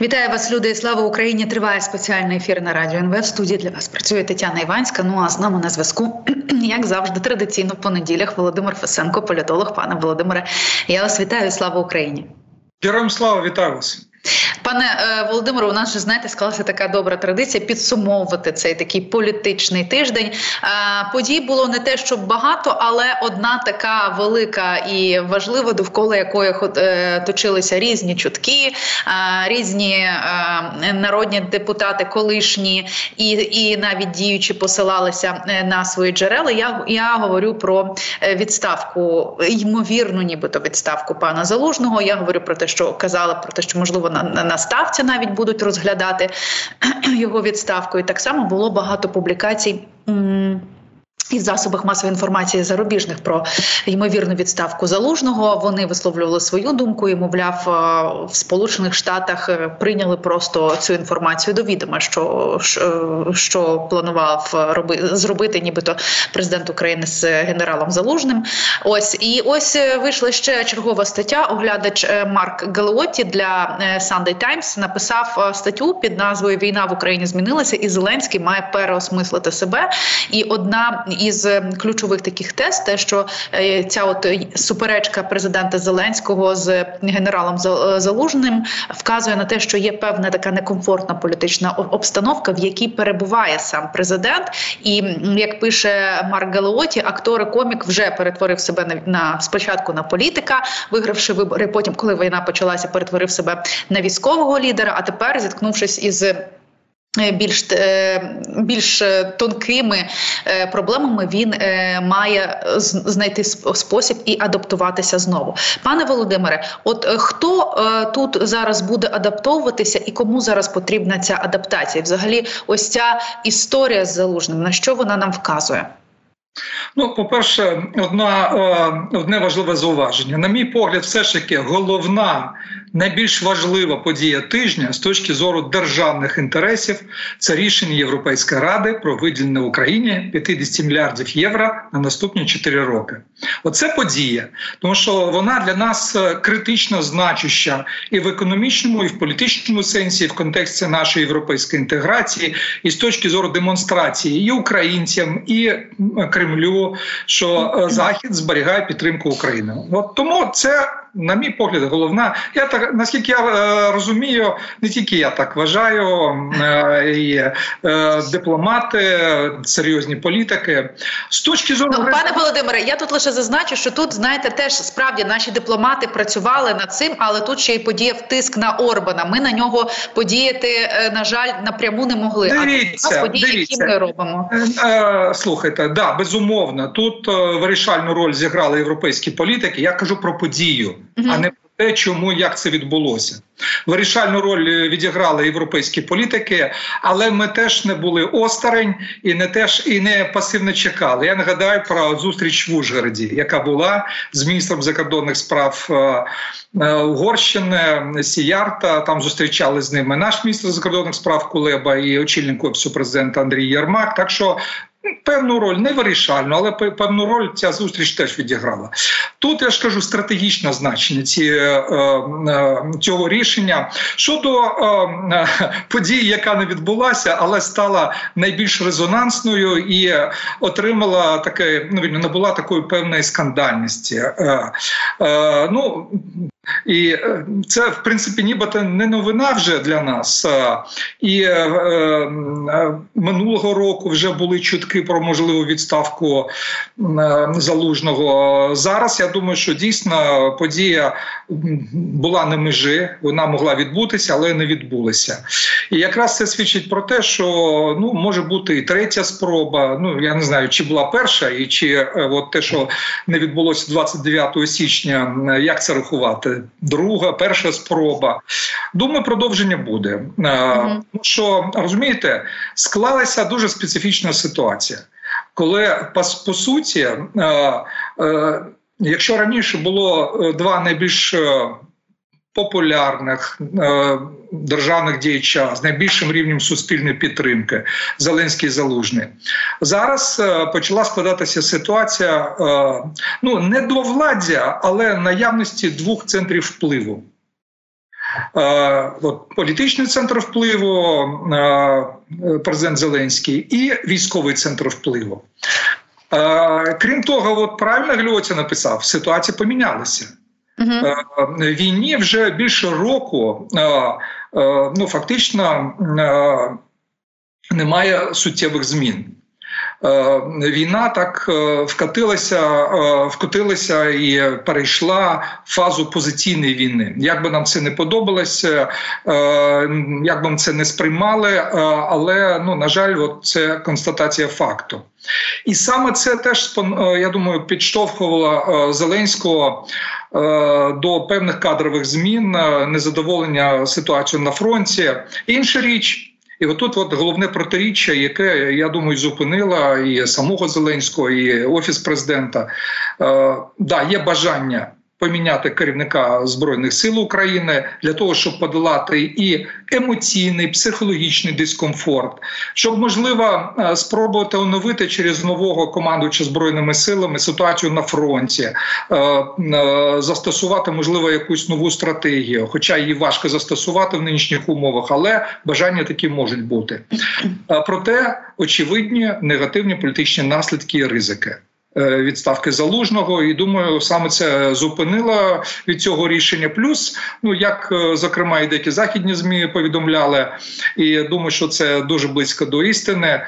Вітаю вас, люди, і слава Україні! Триває спеціальний ефір на радіо НВ. В студії для вас працює Тетяна Іванська. Ну а з нами на зв'язку, як завжди, традиційно в понеділях, Володимир Фесенко, політолог. Пане Володимире, я вас вітаю. Слава Україні! Героям слава вітаю вас! Пане е, Володимире, у нас же знаєте, склалася така добра традиція підсумовувати цей такий політичний тиждень. Е, подій було не те, щоб багато, але одна така велика і важлива, довкола якої е, точилися різні чутки, різні народні депутати, колишні і і навіть діючі посилалися на свої джерела. Я я говорю про відставку, ймовірну, нібито відставку пана Залужного. Я говорю про те, що казали про те, що можливо на на на ставці навіть будуть розглядати його відставку. І так само було багато публікацій. І в засобах масової інформації зарубіжних про ймовірну відставку залужного вони висловлювали свою думку, і мовляв, е, в Сполучених Штатах е, прийняли просто цю інформацію до відома, що що планував робити зробити, нібито президент України з генералом Залужним. Ось і ось е, вийшла ще чергова стаття. Оглядач Марк Галеоті для Sunday Times написав статтю під назвою Війна в Україні змінилася, і Зеленський має переосмислити себе. І одна із е, ключових таких тез, те, що е, ця от е, суперечка президента Зеленського з генералом Залужним вказує на те, що є певна така некомфортна політична обстановка, в якій перебуває сам президент, і як пише Марк Галеоті, актор і комік вже перетворив себе на, на спочатку на політика, вигравши вибори. Потім, коли війна почалася, перетворив себе на військового лідера. А тепер зіткнувшись із більш е, більш тонкими е, проблемами він має знайти спосіб і адаптуватися знову. Пане Володимире, от хто тут зараз буде адаптовуватися і кому зараз потрібна ця адаптація? Взагалі, ось ця історія з залужним на що вона нам вказує? Ну, по-перше, одна одне важливе зауваження. На мій погляд, все ж таки головна найбільш важлива подія тижня з точки зору державних інтересів це рішення Європейської ради про виділення Україні 50 мільярдів євро на наступні 4 роки. Оце подія, тому що вона для нас е, критично значуща і в економічному, і в політичному сенсі, і в контексті нашої європейської інтеграції, і з точки зору демонстрації і українцям, і Кремлю, що е, Захід зберігає підтримку України. От тому це на мій погляд, головна. Я так наскільки я е, розумію, не тільки я так вважаю, е, і е, дипломати, серйозні політики. З точки зору ну, пане Володимире, я тут лише зазначу, що тут знаєте, теж справді наші дипломати працювали над цим, але тут ще й подіяв тиск на Орбана. Ми на нього подіяти, на жаль, напряму не могли. Дивіться, а події, дивіться. які ми робимо. Слухайте, да, безумовно, тут вирішальну роль зіграли європейські політики. Я кажу про подію угу. а не про те, чому як це відбулося. Вирішальну роль е, відіграли європейські політики, але ми теж не були осторонь і не теж і не пасивно чекали. Я нагадаю про зустріч в Ужгороді, яка була з міністром закордонних справ е, е, Угорщини Сіярта. Там зустрічали з ними наш міністр закордонних справ Кулеба і очільник офісу президента Андрій Єрмак. Так що Певну роль не вирішальну, але певну роль ця зустріч теж відіграла. Тут я ж кажу стратегічне значення ці, е, е, цього рішення щодо е, події, яка не відбулася, але стала найбільш резонансною і отримала таке, ну набула такої певної скандальності. Ну і е, це, в принципі, нібито не новина вже для нас. І е, е, минулого року вже були чутки про можливу відставку залужного. Зараз я думаю, що дійсно подія була на межі, вона могла відбутися, але не відбулася. І якраз це свідчить про те, що ну може бути і третя спроба. Ну я не знаю, чи була перша, і чи от те, що не відбулося 29 січня, як це рахувати друга, перша спроба. Думаю, продовження буде. Тому угу. що розумієте, склалася дуже специфічна ситуація, коли по, по суті, е, е, якщо раніше було е, два найбільш популярних е, державних діяча з найбільшим рівнем суспільної підтримки Зеленський Залужний. Зараз е, почала складатися ситуація е, ну не до владдя, але наявності двох центрів впливу. От, Політичний центр впливу, президент Зеленський, і військовий центр впливу. Крім того, от правильно Гльоця написав, ситуація помінялася. Uh-huh. Війні вже більше року ну фактично немає суттєвих змін. Е, війна так е, вкатилася, е, вкотилася і перейшла фазу позиційної війни. Як би нам це не подобалося, як би ми це не сприймали, але ну на жаль, от це констатація факту. І саме це теж я думаю, підштовхувало Зеленського до певних кадрових змін, незадоволення ситуацією на фронті. Інша річ. І отут от головне протиріччя, яке я думаю, зупинила і самого Зеленського, і офіс президента. Е, да, є бажання поміняти керівника збройних сил України для того, щоб подолати і емоційний, психологічний дискомфорт, щоб можливо е, спробувати оновити через нового командуюча збройними силами ситуацію на фронті, е, е, застосувати можливо якусь нову стратегію, хоча її важко застосувати в нинішніх умовах, але бажання такі можуть бути. Проте очевидні негативні політичні наслідки і ризики. Е, відставки залужного, і думаю, саме це зупинило від цього рішення. Плюс, ну як е, зокрема і деякі західні змі повідомляли, і я думаю, що це дуже близько до істини. Е,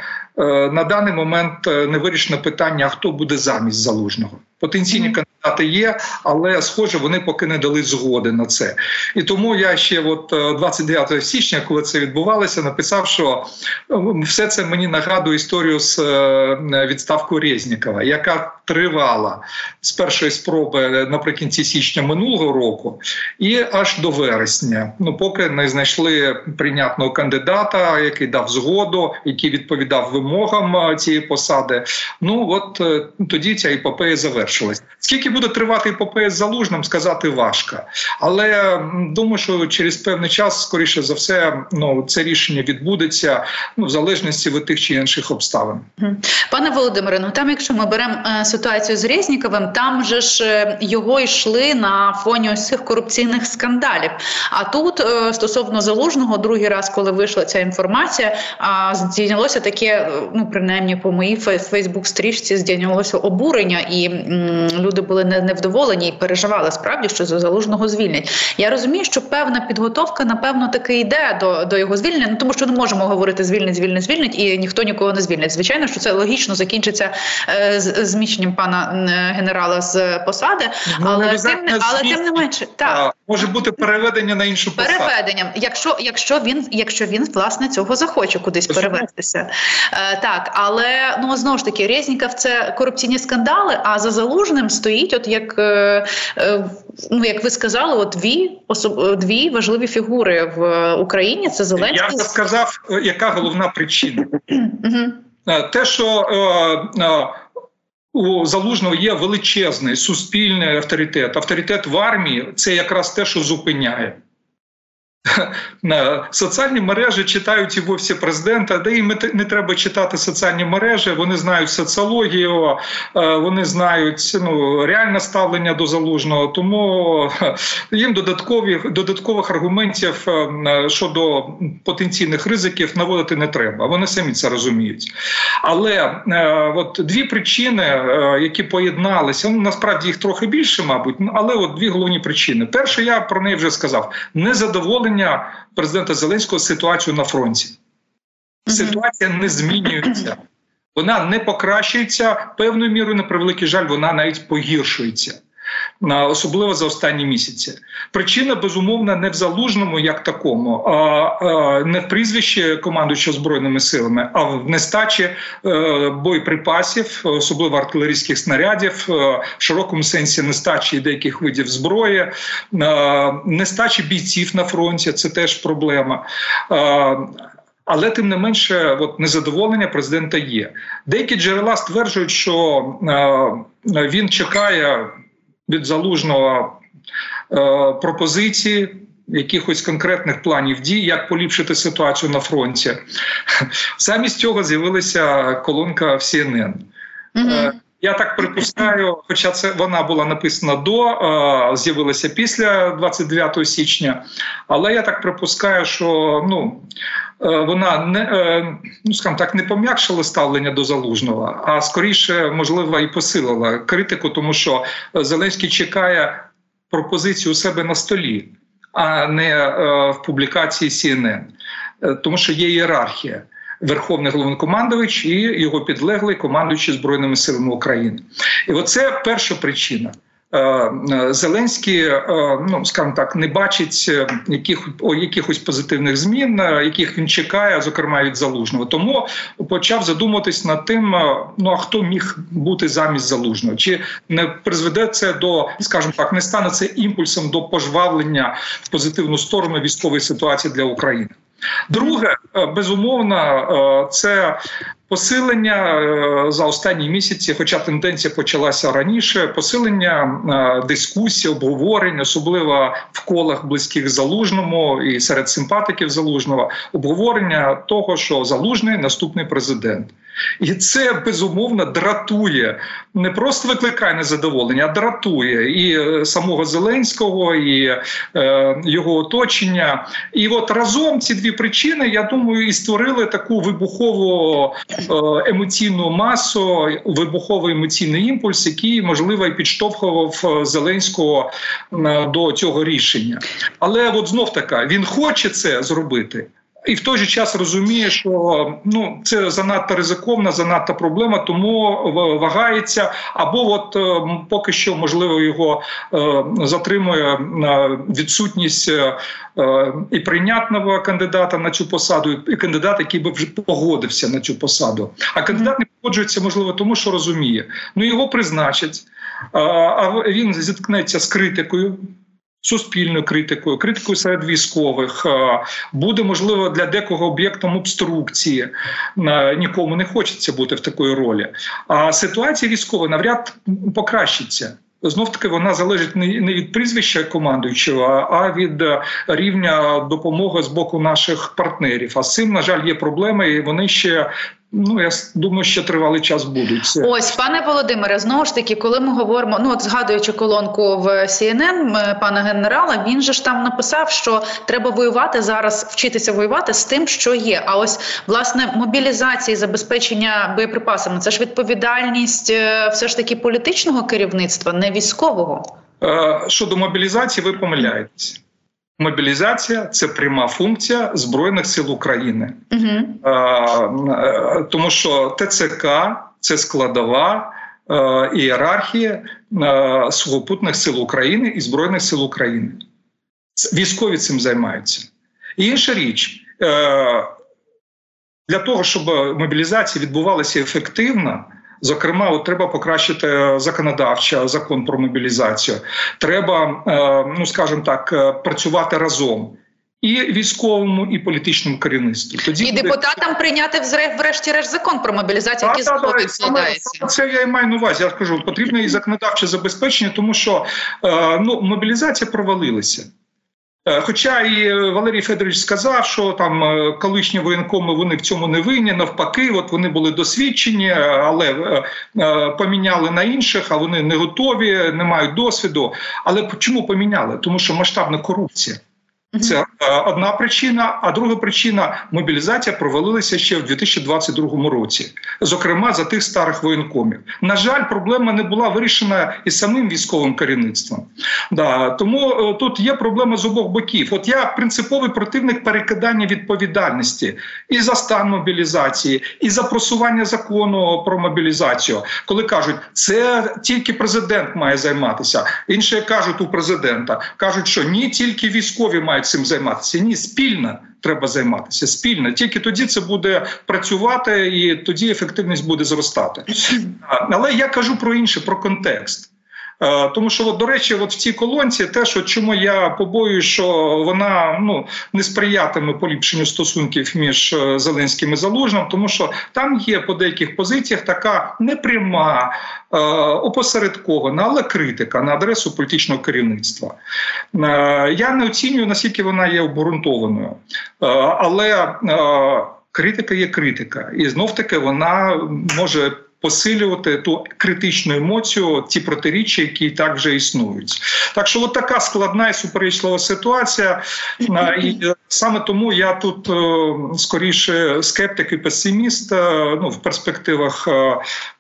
на даний момент не вирішено питання, хто буде замість залужного. Потенційні кандидати є, але схоже, вони поки не дали згоди на це. І тому я ще, от 29 січня, коли це відбувалося, написав, що все це мені нагадує історію з відставкою Резнікова, яка тривала з першої спроби наприкінці січня минулого року і аж до вересня. Ну поки не знайшли прийнятного кандидата, який дав згоду, який відповідав вимогам цієї посади. Ну от е, тоді ця іпопея завершилась. Скільки буде тривати іпопея з залужним, сказати важко, але думаю, що через певний час, скоріше за все, ну це рішення відбудеться ну в залежності від тих чи інших обставин. Пане Володимире, ну там, якщо ми беремо е, ситуацію з Резніковим, там же ж е, його йшли на фоні ось цих корупційних скандалів. А тут е, стосовно залужного, другий раз, коли вийшла ця інформація, здійнялося таке, ну принаймні по моїй Фейсбук-стрічці здійнялося обурення, і люди були невдоволені і переживали справді, що за залужного звільнять. Я розумію, що певна підготовка, напевно, таки йде до до його звільнення. Ну тому що не можемо говорити звільнить, звільнить, звільнить, і ніхто нікого не звільнить. Звичайно, що це логічно закінчиться е, зміщенням пана генерала з посади, ну, але тим не але тим не менше так може бути переведення на іншу посаду. переведенням. Якщо якщо він, якщо він власне цього захоче кудись перевестися, е, так але ну знову ж таки Резніков – це корупційні скандали. А за залужним стоїть, от як е, е, ну як ви сказали, от дві особ... дві важливі фігури в Україні. Це Зеленський. Я сказав, яка головна причина. Е, те, що е, е, у залужного є величезний суспільний авторитет. Авторитет в армії це якраз те, що зупиняє. Соціальні мережі читають і вовсі президента, де їм не треба читати соціальні мережі. Вони знають соціологію, е, вони знають ну, реальне ставлення до залужного. Тому їм додаткові додаткових аргументів е, щодо потенційних ризиків наводити не треба. Вони самі це розуміють. Але е, от дві причини, які поєдналися, ну насправді їх трохи більше, мабуть, але от дві головні причини. Перше, я про неї вже сказав: незадоволення оцінювання президента Зеленського ситуацію на фронті. Ситуація не змінюється, вона не покращується. Певною мірою, на превеликий жаль, вона навіть погіршується особливо за останні місяці. Причина безумовно не в залужному, як такому, а не в прізвищі командуючого збройними силами, а в нестачі е, боєприпасів, особливо артилерійських снарядів, е, в широкому сенсі нестачі деяких видів зброї, е, нестачі бійців на фронті це теж проблема. Але тим не менше, от незадоволення президента є. Деякі джерела стверджують, що е, він чекає від залужного е, пропозиції. Якихось конкретних планів дій, як поліпшити ситуацію на фронті, замість цього з'явилася колонка в CNN. Угу. Я так припускаю, хоча це вона була написана до, е, з'явилася після 29 січня, але я так припускаю, що ну. Е, вона не е, ну скажімо так не пом'якшила ставлення до залужного, а скоріше можливо і посилила критику, тому що Зеленський чекає пропозицію у себе на столі, а не в публікації CNN. тому що є ієрархія. Верховний головнокомандувач і його підлеглий командуючий збройними силами України, і оце перша причина. Е, е, Зеленський, е, ну скажімо так, не бачить яких якихось позитивних змін, яких він чекає, зокрема від залужного. Тому почав задумуватись над тим, ну а хто міг бути замість залужного, чи не призведе це до, скажімо так, не стане це імпульсом до пожвавлення в позитивну сторону військової ситуації для України. Друге, е, безумовно, е, це посилення е, за останні місяці, хоча тенденція почалася раніше. Посилення дискусій, обговорень, особливо в колах близьких залужному і серед симпатиків залужного, обговорення того, що залужний наступний президент. І це безумовно дратує, не просто викликає незадоволення, а дратує і е, самого Зеленського, і е, його оточення. І от разом ці дві причини, я думаю, і створили таку вибухову е, емоційну масу, вибуховий емоційний імпульс, який можливо і підштовхував е, Зеленського до цього рішення. Але от знов таки він хоче це зробити і в той же час розуміє, що ну це занадто ризиковна, занадто проблема, тому вагається. Або от е, поки що можливо його е, затримує е, відсутність і прийнятного кандидата на цю посаду, і кандидат, який би вже погодився на цю посаду. А кандидат не погоджується, можливо, тому що розуміє, ну його призначать, а він зіткнеться з критикою суспільною критикою, критикою серед військових е, буде можливо для декого об'єктом обструкції. Е, нікому не хочеться бути в такої ролі. А ситуація військова навряд покращиться. Знов таки вона залежить не від прізвища командуючого, а від е, рівня допомоги з боку наших партнерів. А з цим на жаль є проблеми, і вони ще Ну, я думаю, що тривалий час будуть. Ось, пане Володимире, знову ж таки, коли ми говоримо, ну от згадуючи колонку в CNN пана генерала, він же ж там написав, що треба воювати зараз, вчитися воювати з тим, що є. А ось власне мобілізація, забезпечення боєприпасами це ж відповідальність е, все ж таки політичного керівництва, не військового. Е, щодо мобілізації, ви помиляєтесь. Мобілізація це пряма функція збройних сил України, угу. тому що ТЦК це складова а, ієрархія а, сухопутних сил України і збройних сил України. Військові цим займаються. І інша річ для того, щоб мобілізація відбувалася ефективно. Зокрема, от треба покращити законодавча закон про мобілізацію. Треба, е, ну скажімо так, е, працювати разом. І військовому, і політичному керівництву тоді і буде... депутатам прийняти врешті-решт закон про мобілізацію, який складається. Це я і маю на увазі. Я кажу, потрібно і законодавче забезпечення, тому що е, ну мобілізація провалилася. Е, хоча і Валерій Федорович сказав, що там е, колишні воєнкоми вони в цьому не винні, навпаки, от вони були досвідчені, але е, поміняли на інших, а вони не готові, не мають досвіду. Але чому поміняли? Тому що масштабна корупція. Це е, одна причина. А друга причина мобілізація провалилася ще в 2022 році, зокрема за тих старих воєнкомів. На жаль, проблема не була вирішена і самим військовим керівництвом. Да, Тому е, тут є проблема з обох боків. От я принциповий противник перекидання відповідальності і за стан мобілізації, і за просування закону про мобілізацію, коли кажуть, це тільки президент має займатися. Інші кажуть у президента, кажуть, що ні, тільки військові мають цим займатися. Ні, спільно треба займатися. Спільно тільки тоді це буде працювати, і тоді ефективність буде зростати. Але я кажу про інше, про контекст. Е, тому що, от, до речі, от в цій колонці, теж от чому я побою, що вона ну не сприятиме поліпшенню стосунків між е, Зеленським і Залужним, тому що там є по деяких позиціях така непряма, е, опосередкована, але критика на адресу політичного керівництва. Я не оцінюю наскільки вона є обґрунтованою, але критика є критика, і знов таки вона може посилювати ту критичну емоцію, ті протиріччя, які так вже існують. Так що, от така складна і суперечлива ситуація, і саме тому я тут скоріше скептик і песиміст ну, в перспективах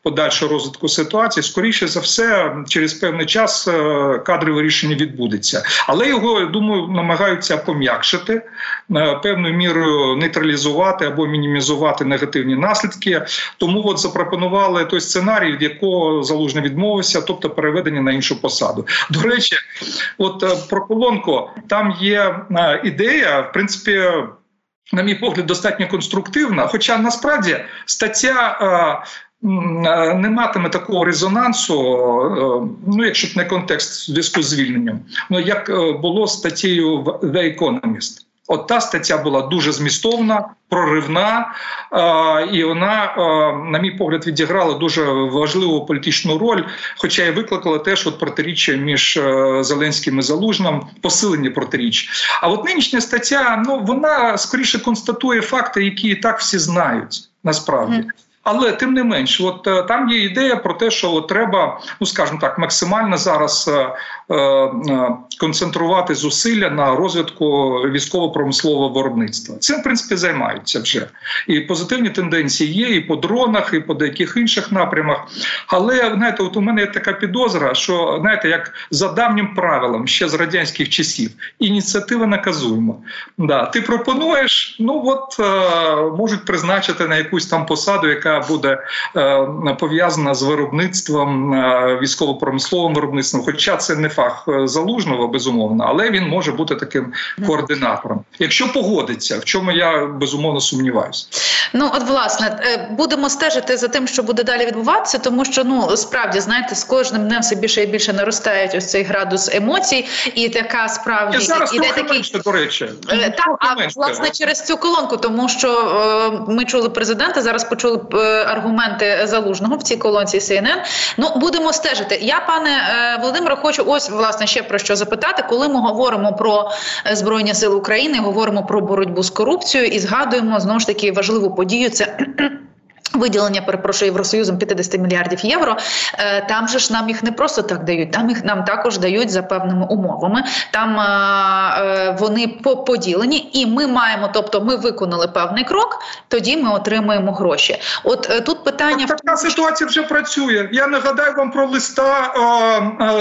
подальшого розвитку ситуації. Скоріше за все, через певний час кадрове рішення відбудеться, але його я думаю намагаються пом'якшити певною мірою нейтралізувати або мінімізувати негативні наслідки. Тому от запропонували той сценарій, від якого залужний відмовився, тобто переведення на іншу посаду. До речі, от е, про колонку там є е, ідея, в принципі. На мій погляд, достатньо конструктивна. Хоча насправді стаття е, не матиме такого резонансу, ну якщо б не контекст в зв'язку з звільненням, ну як було статтєю в The Economist. От та стаття була дуже змістовна, проривна, е, і вона, е, на мій погляд, відіграла дуже важливу політичну роль, хоча і викликала теж от протиріччя між е, Зеленським і Залужним, посилення протиріч. А от нинішня стаття, ну вона скоріше констатує факти, які і так всі знають насправді. Але тим не менш, от е, там є ідея про те, що от треба, ну скажімо так, максимально зараз е, е, концентрувати зусилля на розвитку військово-промислового виробництва. Цим в принципі займаються вже і позитивні тенденції є, і по дронах, і по деяких інших напрямах. Але знаєте, от у мене є така підозра, що знаєте, як за давнім правилом ще з радянських часів, ініціатива наказуємо. Да, ти пропонуєш, ну от е, можуть призначити на якусь там посаду, яка буде е, пов'язана з виробництвом е, військово-промисловим виробництвом. Хоча це не фах е, залужного, безумовно, але він може бути таким координатором, якщо погодиться, в чому я безумовно сумніваюся. Ну от власне будемо стежити за тим, що буде далі відбуватися, тому що ну справді знаєте, з кожним днем все більше і більше наростають ось цей градус емоцій, і така справді і зараз іде такий менше, до речі, так а власне через цю колонку, тому що е, ми чули президента, зараз почули аргументи залужного в цій колонці CNN. Ну будемо стежити. Я, пане е, Володимире, хочу ось власне ще про що запитати, коли ми говоримо про е, збройні сили України, говоримо про боротьбу з корупцією і згадуємо знову ж таки важливу подію. Це Виділення перепрошую Євросоюзом 50 мільярдів євро. Е, там же ж нам їх не просто так дають. Там їх нам також дають за певними умовами. Там е, вони поділені, і ми маємо, тобто ми виконали певний крок, тоді ми отримуємо гроші. От е, тут питання так, така ситуація вже працює. Я нагадаю вам про листа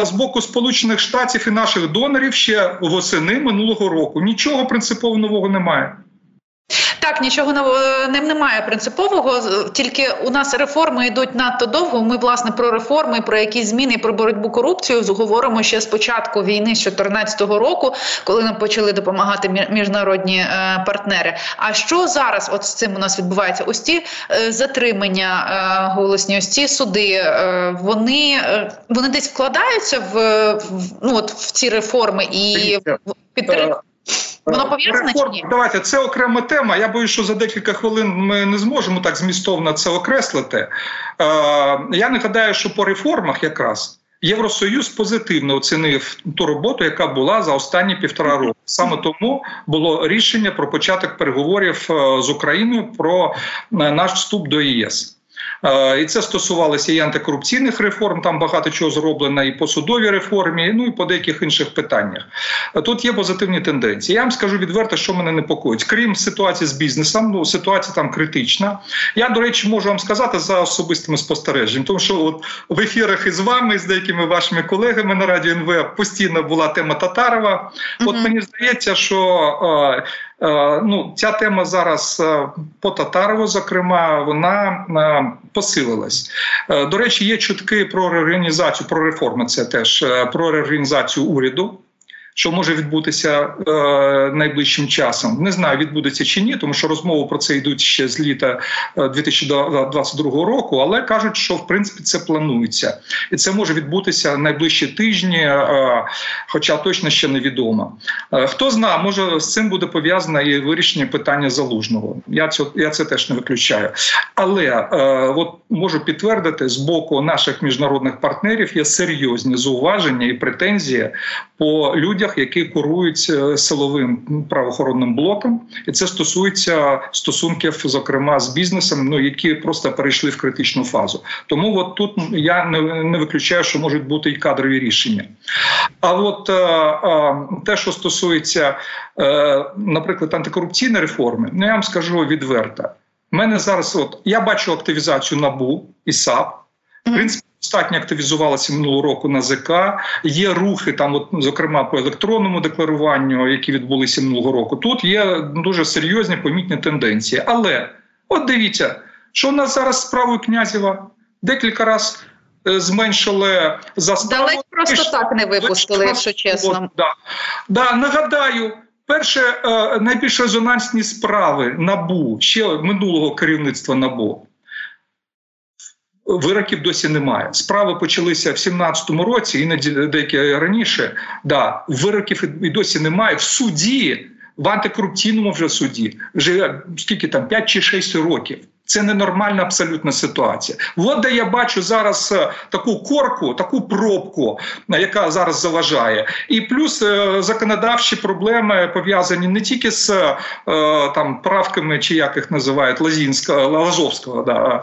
з боку Сполучених Штатів і наших донорів ще восени минулого року. Нічого принципово нового немає. Так, нічого ним немає принципового. Тільки у нас реформи йдуть надто довго. Ми власне про реформи, про якісь зміни, про боротьбу корупцію говоримо ще з початку війни з 2014 року, коли нам почали допомагати міжнародні е, партнери. А що зараз? От з цим у нас відбувається? Ось ті е, затримання е, голосні, ось ці суди. Вони вони десь вкладаються в, в ну от в ці реформи і підтримують. Воно пов'язане чи ні? Давайте це окрема тема. Я боюсь, що за декілька хвилин ми не зможемо так змістовно це окреслити. Е, Я не гадаю, що по реформах якраз. Євросоюз позитивно оцінив ту роботу, яка була за останні півтора року. Саме тому було рішення про початок переговорів е, з Україною про е, наш вступ до ЄС. Е, і це стосувалося і антикорупційних реформ. Там багато чого зроблено, і по судовій реформі, ну і по деяких інших питаннях. Тут є позитивні тенденції. Я вам скажу відверто, що мене непокоїть. Крім ситуації з бізнесом, ну ситуація там критична. Я, до речі, можу вам сказати за особистими спостереженнями, тому що от в ефірах із вами, з деякими вашими колегами на радіо НВ постійно була тема Татарова. От мені здається, що. Е, ну, ця тема зараз е, по Татарову, зокрема, вона е, посилилась. До речі, є чутки про реорганізацію, про реформи. Це теж про реорганізацію уряду що може відбутися е, найближчим часом. Не знаю, відбудеться чи ні, тому що розмови про це йдуть ще з літа 2022 е, року. Але кажуть, що в принципі це планується, і це може відбутися найближчі тижні, е, хоча точно ще невідомо. Е, хто знає, може з цим буде пов'язане і вирішення питання залужного. Я цього я це теж не виключаю. Але е, от можу підтвердити з боку наших міжнародних партнерів є серйозні зауваження і претензії по людях, які курують е, силовим правоохоронним блоком, і це стосується стосунків, зокрема з бізнесом, ну які просто перейшли в критичну фазу. Тому от тут я не, не виключаю, що можуть бути і кадрові рішення. А от е, е, те, що стосується, наприклад, антикорупційної реформи, ну я вам скажу відверто. У мене зараз, от я бачу активізацію набу і САП. В принципі, достатньо активізувалася минулого року на ЗК. Є рухи там, от зокрема по електронному декларуванню, які відбулися минулого року. Тут є дуже серйозні помітні тенденції. Але от дивіться, що у нас зараз справою князєва декілька разів е, зменшили заставу. Далеко просто так не випустили, якщо чесно. Да. Да, Нагадаю. Перше е, найбільш резонансні справи набу ще минулого керівництва набу Вироків досі немає. Справи почалися в 17-му році, іноді деякі раніше. Да, Вироків і досі немає в суді, в антикорупційному вже суді. Вже скільки там 5 чи 6 років. Це ненормальна абсолютна ситуація. От де я бачу зараз е, таку корку, таку пробку, е, яка зараз заважає, і плюс е, законодавчі проблеми пов'язані не тільки з там правками, чи як їх називають Лазінського Лазовського, да.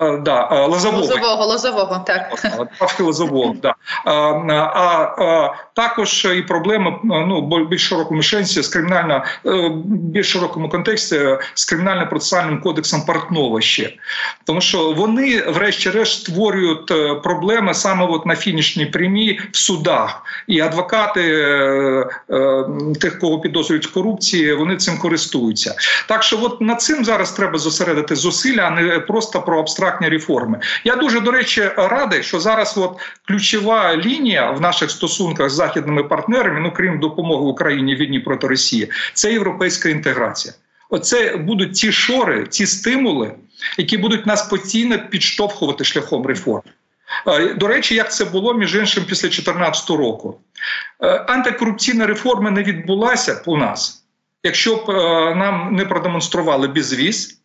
Да, лозового. лозового, лозового, так. Павки лозового, да. А, а також і проблеми ну, більш широкому шенсі з кримінально е, більш широкому контексті з кримінально-процесуальним кодексом Портнова ще. Тому що вони, врешті-решт, створюють е, проблеми саме от на фінішній прямій в судах. І адвокати е, тих, кого підозрюють в корупції, вони цим користуються. Так що, от над цим зараз треба зосередити зусилля, а не просто про абстракт абстрактні реформи. Я дуже до речі радий, що зараз от ключова лінія в наших стосунках з західними партнерами, ну крім допомоги Україні війні проти Росії, це європейська інтеграція. Оце будуть ті шори, ті стимули, які будуть нас постійно підштовхувати шляхом реформ. Е, до речі, як це було між іншим після 2014 року. Е, антикорупційна реформа не відбулася у нас, якщо б е, нам не продемонстрували безвіз,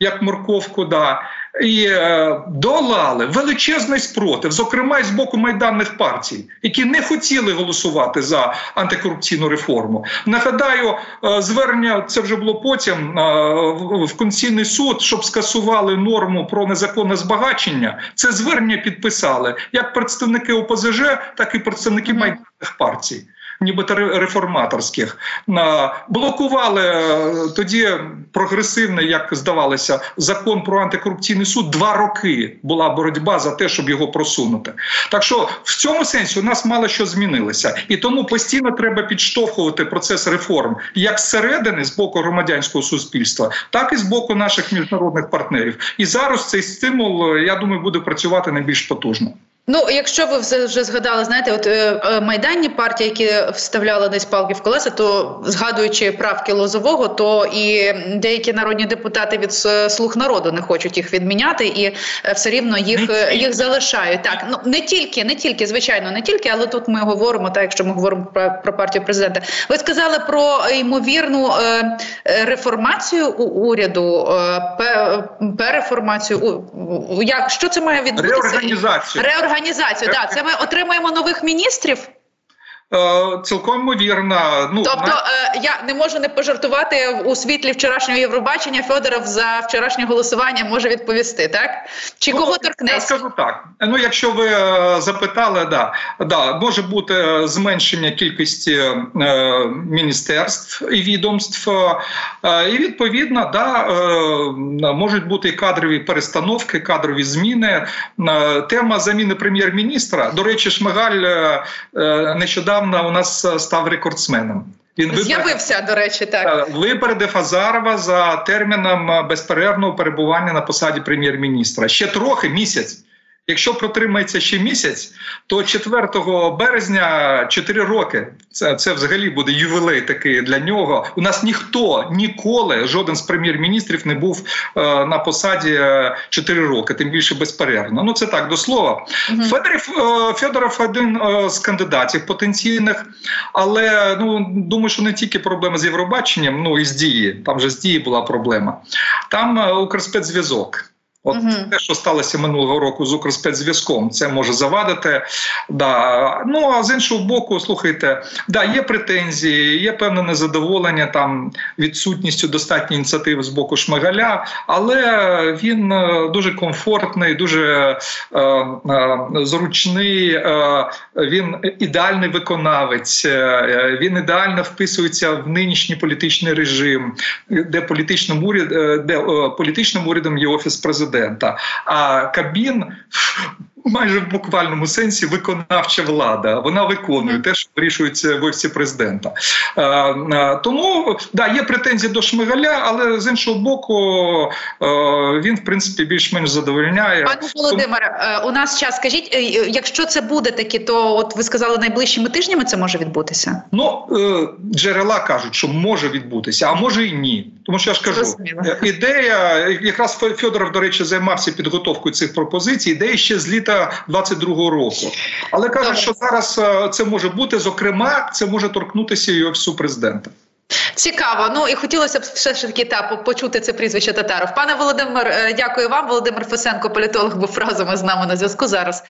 як морковку, да, і е, долали величезний спротив, зокрема і з боку майданних партій, які не хотіли голосувати за антикорупційну реформу. Нагадаю, е, звернення це вже було потім е, в Конституційний суд, щоб скасували норму про незаконне збагачення. Це звернення підписали як представники ОПЗЖ, так і представники майданних партій нібито реформаторських. Блокували е, тоді прогресивний, як здавалося, закон про антикорупційний суд. Два роки була боротьба за те, щоб його просунути. Так що в цьому сенсі у нас мало що змінилося, і тому постійно треба підштовхувати процес реформ як зсередини з боку громадянського суспільства, так і з боку наших міжнародних партнерів. І зараз цей стимул, я думаю, буде працювати найбільш потужно. Ну, якщо ви вже згадали, знаєте, от е, е, майданні партії, які вставляли десь палки в колеса, то згадуючи правки Лозового, то і деякі народні депутати від слуг народу не хочуть їх відміняти, і е, все рівно їх їх залишають. Так ну не тільки, не тільки, звичайно, не тільки, але тут ми говоримо, так якщо ми говоримо про, про партію президента. Ви сказали про ймовірну е, реформацію у уряду, е, переформацію. У як що це має відбутися? Реорганізацію. Реорганізацію організацію. Так, це ми отримаємо нових міністрів. Е, цілком ймовірно. Ну тобто на... я не можу не пожартувати у світлі вчорашнього Євробачення. Федоров за вчорашнє голосування може відповісти, так чи ну, кого торкнеться? Я скажу так. Ну, якщо ви е, запитали, да да може бути зменшення кількості е, міністерств і відомств, е, і відповідно, да е, можуть бути і кадрові перестановки, кадрові зміни. Е, тема заміни прем'єр-міністра. До речі, Шмигаль е, нещодавно нещодавно у нас е, став рекордсменом. Він з'явився до речі, так е, випередив Азарова за терміном е, безперервного перебування на посаді прем'єр-міністра. Ще трохи місяць. Якщо протримається ще місяць, то 4 березня 4 роки. Це це взагалі буде ювілей такий для нього. У нас ніхто ніколи, жоден з прем'єр-міністрів не був е, на посаді 4 роки, тим більше безперервно. Ну це так до слова. Угу. Федоров, е, Федоров один е, з кандидатів потенційних, але ну думаю, що не тільки проблема з Євробаченням, ну і з дії. Там же з дії була проблема. Там е, Укрспецзв'язок. От угу. те, що сталося минулого року з Укрспецзв'язком, це може завадити. Да. Ну а з іншого боку, слухайте, да, є претензії, є певне незадоволення там відсутністю достатньої ініціативи з боку Шмигаля, але він е, дуже комфортний, дуже е, е, зручний, е, він ідеальний виконавець, е, він ідеально вписується в нинішній політичний режим, де політичним уряд, е, де е, політичним урядом є офіс президента президента. А Кабін майже в буквальному сенсі виконавча влада. Вона виконує те, що вирішується в офісі президента. Е, е, тому да, є претензії до Шмигаля, але з іншого боку, е, він в принципі більш-менш задовольняє. Пане Володимире, у нас час скажіть, якщо це буде такі, то от ви сказали, найближчими тижнями це може відбутися? Ну джерела кажуть, що може відбутися, а може і ні. Тому що я ж кажу, Розуміло. ідея якраз Федоров, до речі, займався підготовкою цих пропозицій. Ідея ще з літа. 22-го року. Але кажуть, що зараз е, це може бути. Зокрема, це може торкнутися і офісу президента. Цікаво. Ну і хотілося б все ж таки та почути це прізвище Татаров. Пане Володимир, е, дякую вам. Володимир Фесенко, політолог, був разом із нами на зв'язку зараз.